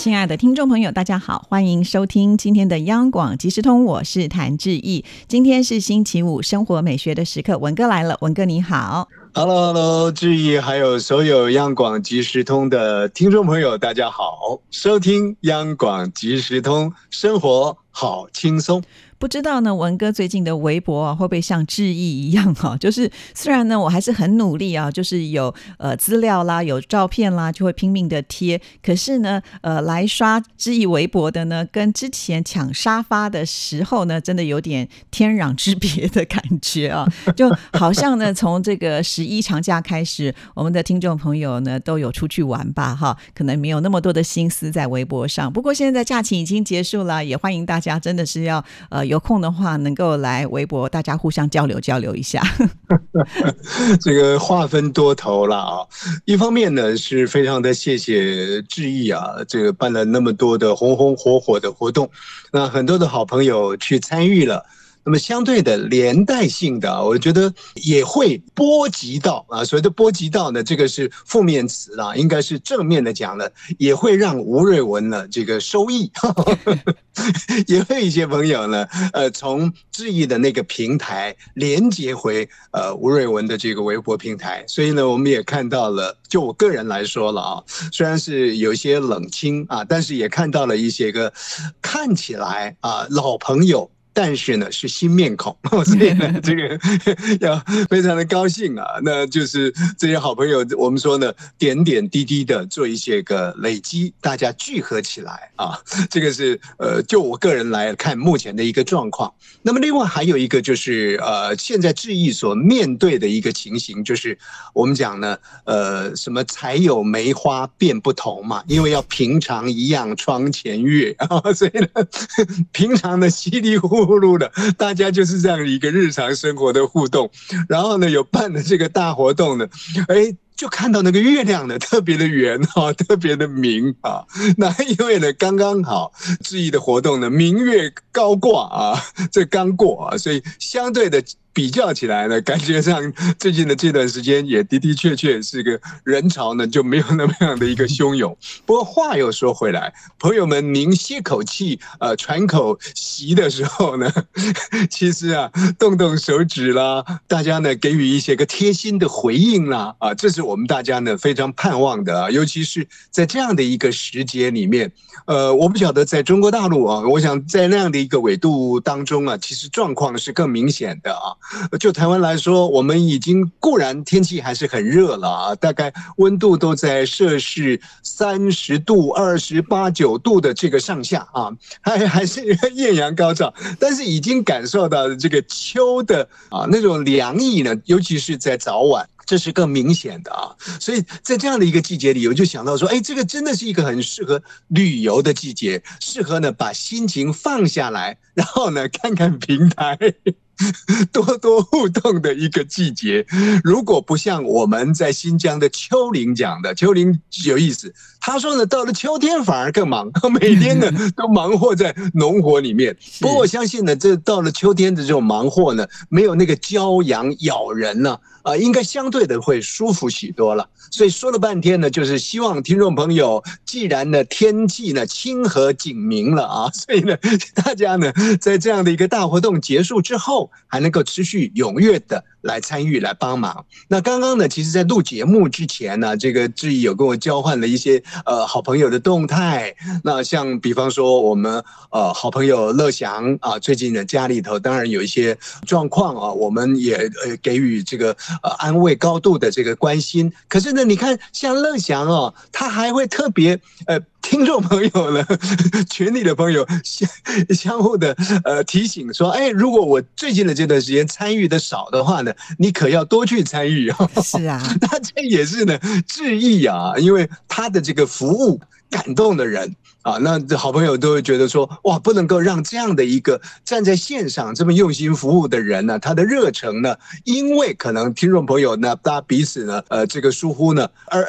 亲爱的听众朋友，大家好，欢迎收听今天的央广即时通，我是谭志毅。今天是星期五，生活美学的时刻，文哥来了，文哥你好。Hello，Hello，志毅，还有所有央广即时通的听众朋友，大家好，收听央广即时通，生活好轻松。不知道呢，文哥最近的微博啊，会不会像志毅一样哈？就是虽然呢，我还是很努力啊，就是有呃资料啦，有照片啦，就会拼命的贴。可是呢，呃，来刷志毅微博的呢，跟之前抢沙发的时候呢，真的有点天壤之别的感觉啊！就好像呢，从这个十一长假开始，我们的听众朋友呢都有出去玩吧？哈，可能没有那么多的心思在微博上。不过现在假期已经结束了，也欢迎大家真的是要呃。有空的话，能够来微博，大家互相交流交流一下。这个话分多头了啊！一方面呢，是非常的谢谢志毅啊，这个办了那么多的红红火火的活动，那很多的好朋友去参与了。那么相对的连带性的，我觉得也会波及到啊，所谓的波及到呢，这个是负面词啊，应该是正面的讲了，也会让吴瑞文呢这个收益，也会一些朋友呢，呃，从质疑的那个平台连接回呃吴瑞文的这个微博平台，所以呢，我们也看到了，就我个人来说了啊，虽然是有些冷清啊，但是也看到了一些个看起来啊老朋友。但是呢，是新面孔，所以呢，这个 要非常的高兴啊。那就是这些好朋友，我们说呢，点点滴滴的做一些个累积，大家聚合起来啊。这个是呃，就我个人来看目前的一个状况。那么另外还有一个就是呃，现在智毅所面对的一个情形，就是我们讲呢，呃，什么才有梅花变不同嘛？因为要平常一样窗前月啊，所以呢，平常的稀里糊。呼噜的，大家就是这样一个日常生活的互动，然后呢，有办的这个大活动呢，哎。就看到那个月亮呢，特别的圆哈，特别的明啊。那因为呢，刚刚好质疑的活动呢，明月高挂啊，这刚过啊，所以相对的比较起来呢，感觉上最近的这段时间也的的确确是个人潮呢就没有那么样的一个汹涌。不过话又说回来，朋友们，您歇口气呃喘口息的时候呢，其实啊，动动手指啦，大家呢给予一些个贴心的回应啦啊，这是。我们大家呢非常盼望的啊，尤其是在这样的一个时节里面，呃，我不晓得在中国大陆啊，我想在那样的一个纬度当中啊，其实状况是更明显的啊。就台湾来说，我们已经固然天气还是很热了啊，大概温度都在摄氏三十度、二十八九度的这个上下啊，还还是艳阳高照，但是已经感受到这个秋的啊那种凉意呢，尤其是在早晚。这是更明显的啊，所以在这样的一个季节里，我就想到说，哎，这个真的是一个很适合旅游的季节，适合呢把心情放下来，然后呢看看平台。多多互动的一个季节，如果不像我们在新疆的丘陵讲的，丘陵有意思。他说呢，到了秋天反而更忙，每天呢 都忙活在农活里面。不过我相信呢，这到了秋天的这种忙活呢，没有那个骄阳咬人呢，啊，应该相对的会舒服许多了。所以说了半天呢，就是希望听众朋友，既然呢天气呢清和景明了啊，所以呢大家呢在这样的一个大活动结束之后。还能够持续踊跃的来参与、来帮忙。那刚刚呢，其实，在录节目之前呢，这个志毅有跟我交换了一些呃好朋友的动态。那像比方说，我们呃好朋友乐祥啊，最近呢家里头当然有一些状况啊，我们也呃给予这个呃安慰高度的这个关心。可是呢，你看像乐祥哦，他还会特别呃。听众朋友呢，群里的朋友相相互的呃提醒说，哎，如果我最近的这段时间参与的少的话呢，你可要多去参与哦。是啊，那这也是呢致意啊，因为他的这个服务感动的人。啊，那好朋友都会觉得说，哇，不能够让这样的一个站在线上这么用心服务的人呢，他的热诚呢，因为可能听众朋友呢，大家彼此呢，呃，这个疏忽呢，而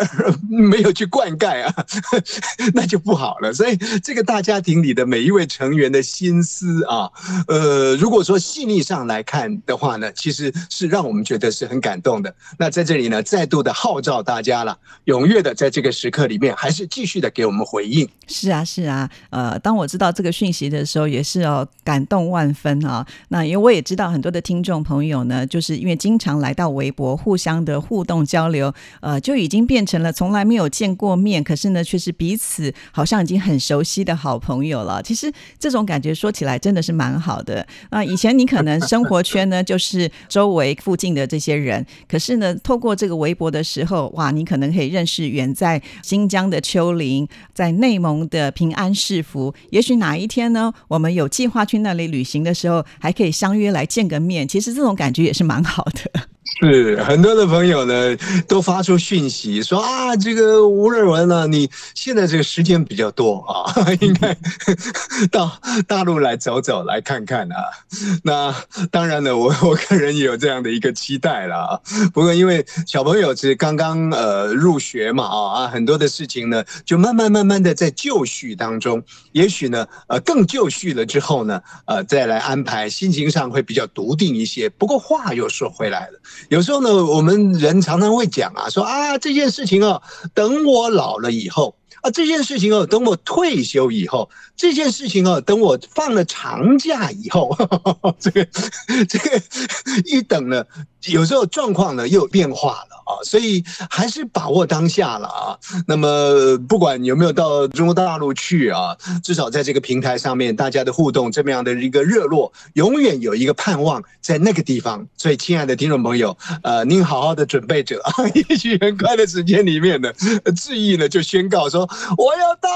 没有去灌溉啊，那就不好了。所以这个大家庭里的每一位成员的心思啊，呃，如果说细腻上来看的话呢，其实是让我们觉得是很感动的。那在这里呢，再度的号召大家了，踊跃的在这个时刻里面，还是继续的给我们回应。是啊。是啊，呃，当我知道这个讯息的时候，也是哦，感动万分啊。那因为我也知道很多的听众朋友呢，就是因为经常来到微博，互相的互动交流，呃，就已经变成了从来没有见过面，可是呢，却是彼此好像已经很熟悉的好朋友了。其实这种感觉说起来真的是蛮好的。那以前你可能生活圈呢，就是周围附近的这些人，可是呢，透过这个微博的时候，哇，你可能可以认识远在新疆的秋林，在内蒙的。平安是福，也许哪一天呢，我们有计划去那里旅行的时候，还可以相约来见个面。其实这种感觉也是蛮好的。是很多的朋友呢，都发出讯息说啊，这个吴瑞文呢，你现在这个时间比较多啊，应该到大陆来走走，来看看啊。那当然呢，我 我个人也有这样的一个期待了啊。不过因为小朋友是刚刚呃入学嘛啊啊，很多的事情呢，就慢慢慢慢的在就绪当中。也许呢，呃，更就绪了之后呢，呃，再来安排，心情上会比较笃定一些。不过话又说回来了。有时候呢，我们人常常会讲啊，说啊这件事情啊，等我老了以后啊，这件事情哦，等我退休以后，这件事情哦，等我放了长假以后，这个这个一等呢，有时候状况呢又有变化了。啊，所以还是把握当下了啊。那么不管有没有到中国大陆去啊，至少在这个平台上面，大家的互动这么样的一个热络，永远有一个盼望在那个地方。所以，亲爱的听众朋友，呃，您好好的准备着啊，也许很快的时间里面呢，志毅呢就宣告说，我要到。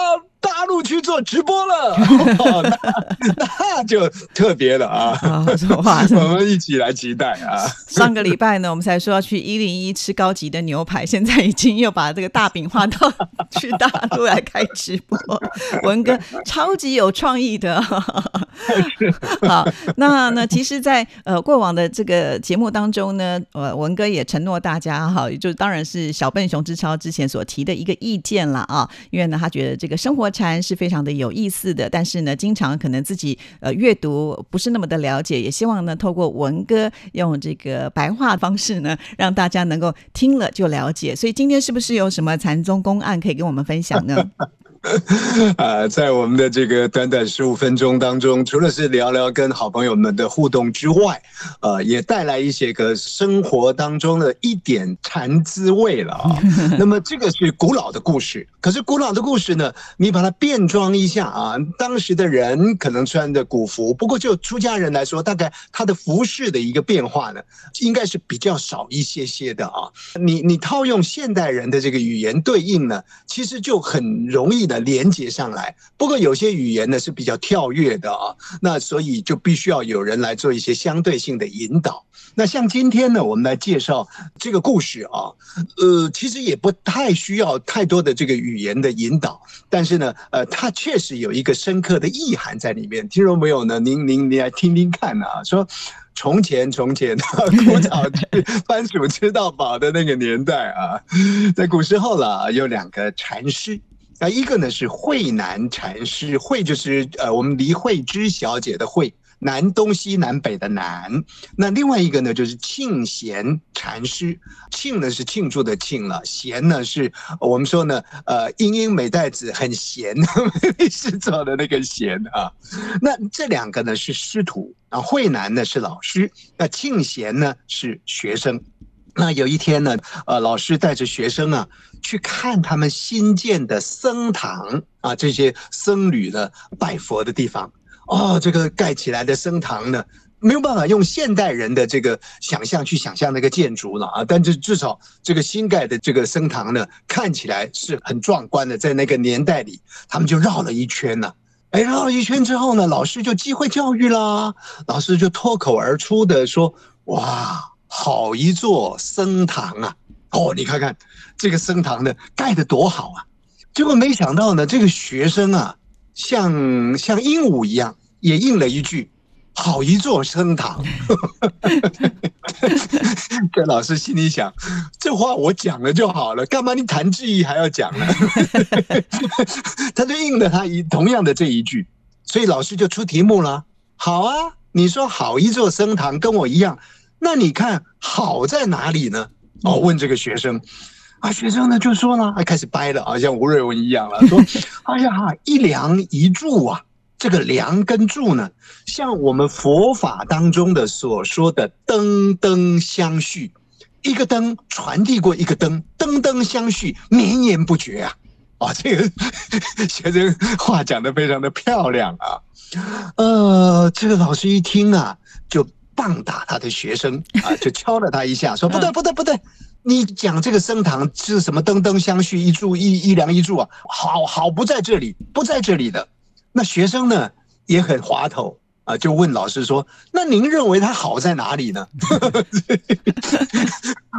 大陆去做直播了，那 那就特别了啊！我们一起来期待啊！上个礼拜呢，我们才说要去一零一吃高级的牛排，现在已经又把这个大饼画到去大陆来开直播。文哥超级有创意的，好，那那其实，在呃过往的这个节目当中呢，呃文哥也承诺大家哈，就当然是小笨熊之超之前所提的一个意见了啊，因为呢，他觉得这个生活。禅是非常的有意思的，但是呢，经常可能自己呃阅读不是那么的了解，也希望呢透过文哥用这个白话方式呢，让大家能够听了就了解。所以今天是不是有什么禅宗公案可以跟我们分享呢？啊，在我们的这个短短十五分钟当中，除了是聊聊跟好朋友们的互动之外，呃，也带来一些个生活当中的一点禅滋味了啊。那么这个是古老的故事，可是古老的故事呢，你把它变装一下啊，当时的人可能穿的古服，不过就出家人来说，大概他的服饰的一个变化呢，应该是比较少一些些的啊。你你套用现代人的这个语言对应呢，其实就很容易的。连接上来，不过有些语言呢是比较跳跃的啊，那所以就必须要有人来做一些相对性的引导。那像今天呢，我们来介绍这个故事啊，呃，其实也不太需要太多的这个语言的引导，但是呢，呃，它确实有一个深刻的意涵在里面。听众朋友呢，您您您来听听看啊，说从前从前 古早番薯吃到饱的那个年代啊，在古时候了，有两个禅师。那，一个呢是慧南禅师，慧就是呃我们黎慧芝小姐的慧，南东西南北的南。那另外一个呢就是庆贤禅师，庆呢是庆祝的庆了，贤呢是我们说呢呃英英美代子很贤，是做的那个贤啊。那这两个呢是师徒啊，慧南呢是老师，那庆贤呢是学生。那有一天呢，呃，老师带着学生啊去看他们新建的僧堂啊，这些僧侣呢拜佛的地方。哦，这个盖起来的僧堂呢，没有办法用现代人的这个想象去想象那个建筑了啊。但是至少这个新盖的这个僧堂呢，看起来是很壮观的。在那个年代里，他们就绕了一圈呢。哎，绕了一圈之后呢，老师就机会教育啦。老师就脱口而出的说：“哇！”好一座僧堂啊！哦，你看看这个僧堂的盖的多好啊！结果没想到呢，这个学生啊，像像鹦鹉一样，也应了一句。好一座升堂，这老师心里想，这话我讲了就好了，干嘛你谈质疑还要讲呢？他就应了他一同样的这一句，所以老师就出题目了。好啊，你说好一座升堂跟我一样，那你看好在哪里呢？哦，问这个学生，啊，学生呢就说了，开始掰了啊，像吴瑞文一样了，说，哎呀，一梁一柱啊。这个梁跟柱呢，像我们佛法当中的所说的灯灯相续，一个灯传递过一个灯，灯灯相续，绵延不绝啊！啊，这个学生话讲的非常的漂亮啊。呃，这个老师一听啊，就棒打他的学生 啊，就敲了他一下，说不对不对不对，你讲这个升堂是什么灯灯相续，一柱一一梁一柱啊，好好不在这里，不在这里的。那学生呢也很滑头啊，就问老师说：“那您认为它好在哪里呢？”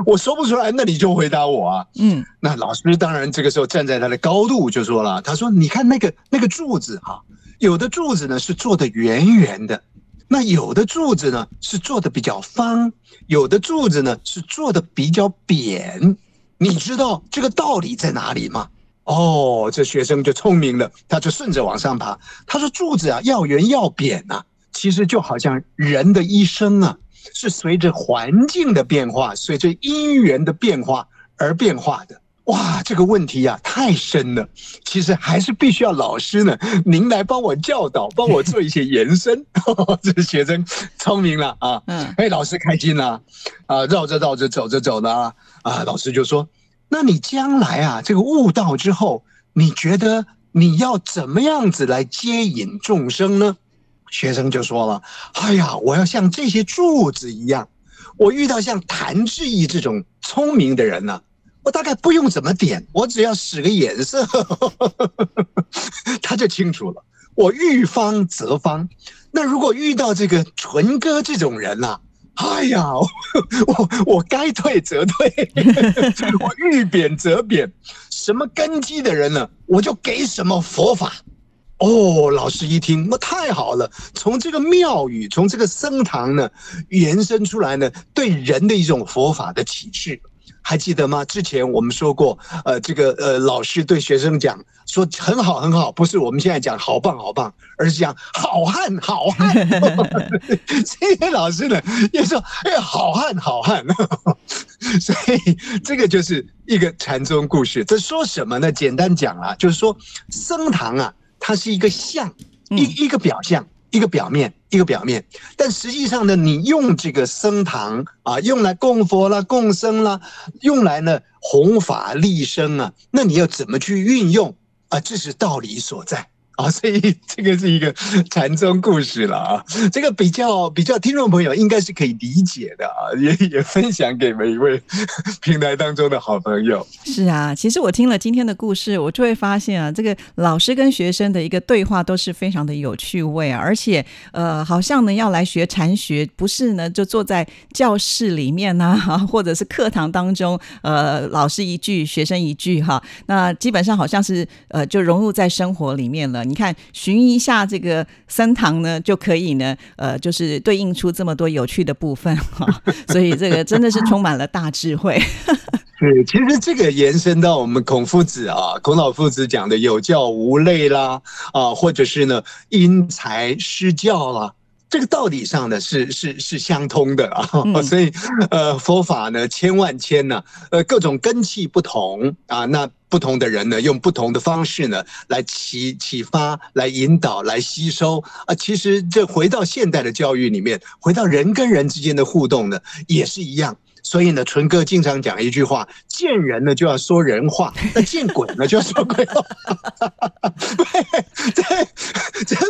我说不出来，那你就回答我啊。嗯，那老师当然这个时候站在他的高度就说了：“他说，你看那个那个柱子哈，有的柱子呢是做的圆圆的，那有的柱子呢是做的比较方，有的柱子呢是做的比较扁。你知道这个道理在哪里吗？”哦，这学生就聪明了，他就顺着往上爬。他说：“柱子啊，要圆要扁呐，其实就好像人的一生啊，是随着环境的变化，随着因缘的变化而变化的。”哇，这个问题呀太深了，其实还是必须要老师呢，您来帮我教导，帮我做一些延伸。这个学生聪明了啊，嗯，哎，老师开心了啊，绕着绕着走着走呢，啊，老师就说。那你将来啊，这个悟道之后，你觉得你要怎么样子来接引众生呢？学生就说了：“哎呀，我要像这些柱子一样，我遇到像谭志毅这种聪明的人呢，我大概不用怎么点，我只要使个眼色，他就清楚了。我遇方则方。那如果遇到这个纯哥这种人呢？”哎呀，我我该退则退，我欲贬则贬，什么根基的人呢？我就给什么佛法。哦，老师一听，那太好了，从这个庙宇，从这个僧堂呢，延伸出来呢，对人的一种佛法的启示。还记得吗？之前我们说过，呃，这个呃，老师对学生讲说很好很好，不是我们现在讲好棒好棒，而是讲好汉好汉。这些老师呢也说哎，好汉好汉。所以这个就是一个禅宗故事。这说什么呢？简单讲啊，就是说僧堂啊，它是一个相，一一个表象。一个表面，一个表面，但实际上呢，你用这个僧堂啊，用来供佛啦、供僧啦，用来呢弘法利生啊，那你要怎么去运用啊？这是道理所在。啊，所以这个是一个禅宗故事了啊，这个比较比较听众朋友应该是可以理解的啊，也也分享给每一位 平台当中的好朋友。是啊，其实我听了今天的故事，我就会发现啊，这个老师跟学生的一个对话都是非常的有趣味啊，而且呃，好像呢要来学禅学，不是呢就坐在教室里面呐，或者是课堂当中，呃，老师一句，学生一句哈，那基本上好像是呃就融入在生活里面了。你看，寻一下这个三堂呢，就可以呢，呃，就是对应出这么多有趣的部分哈。所以这个真的是充满了大智慧。对，其实这个延伸到我们孔夫子啊，孔老夫子讲的有教无类啦，啊，或者是呢因材施教啦。这个道理上呢是是是相通的啊。所以呃，佛法呢千万千呢，呃，各种根器不同啊，那。不同的人呢，用不同的方式呢，来启启发、来引导、来吸收啊。其实这回到现代的教育里面，回到人跟人之间的互动呢，也是一样。所以呢，纯哥经常讲一句话：见人呢就要说人话，那见鬼呢就要说鬼话。对，这这是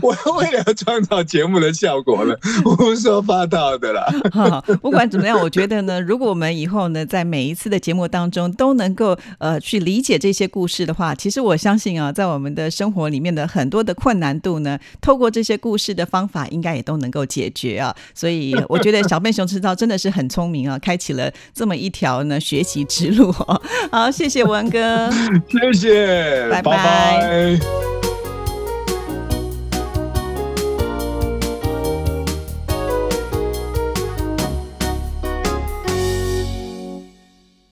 我我为了创造节目的效果了，胡说八道的啦。好，不管怎么样，我觉得呢，如果我们以后呢，在每一次的节目当中都能够呃去理解这些故事的话，其实我相信啊，在我们的生活里面的很多的困难度呢，透过这些故事的方法，应该也都能够解决啊。所以我觉得小笨熊知道真的是很聪明。啊，开启了这么一条呢学习之路好，谢谢文哥，谢谢，拜拜。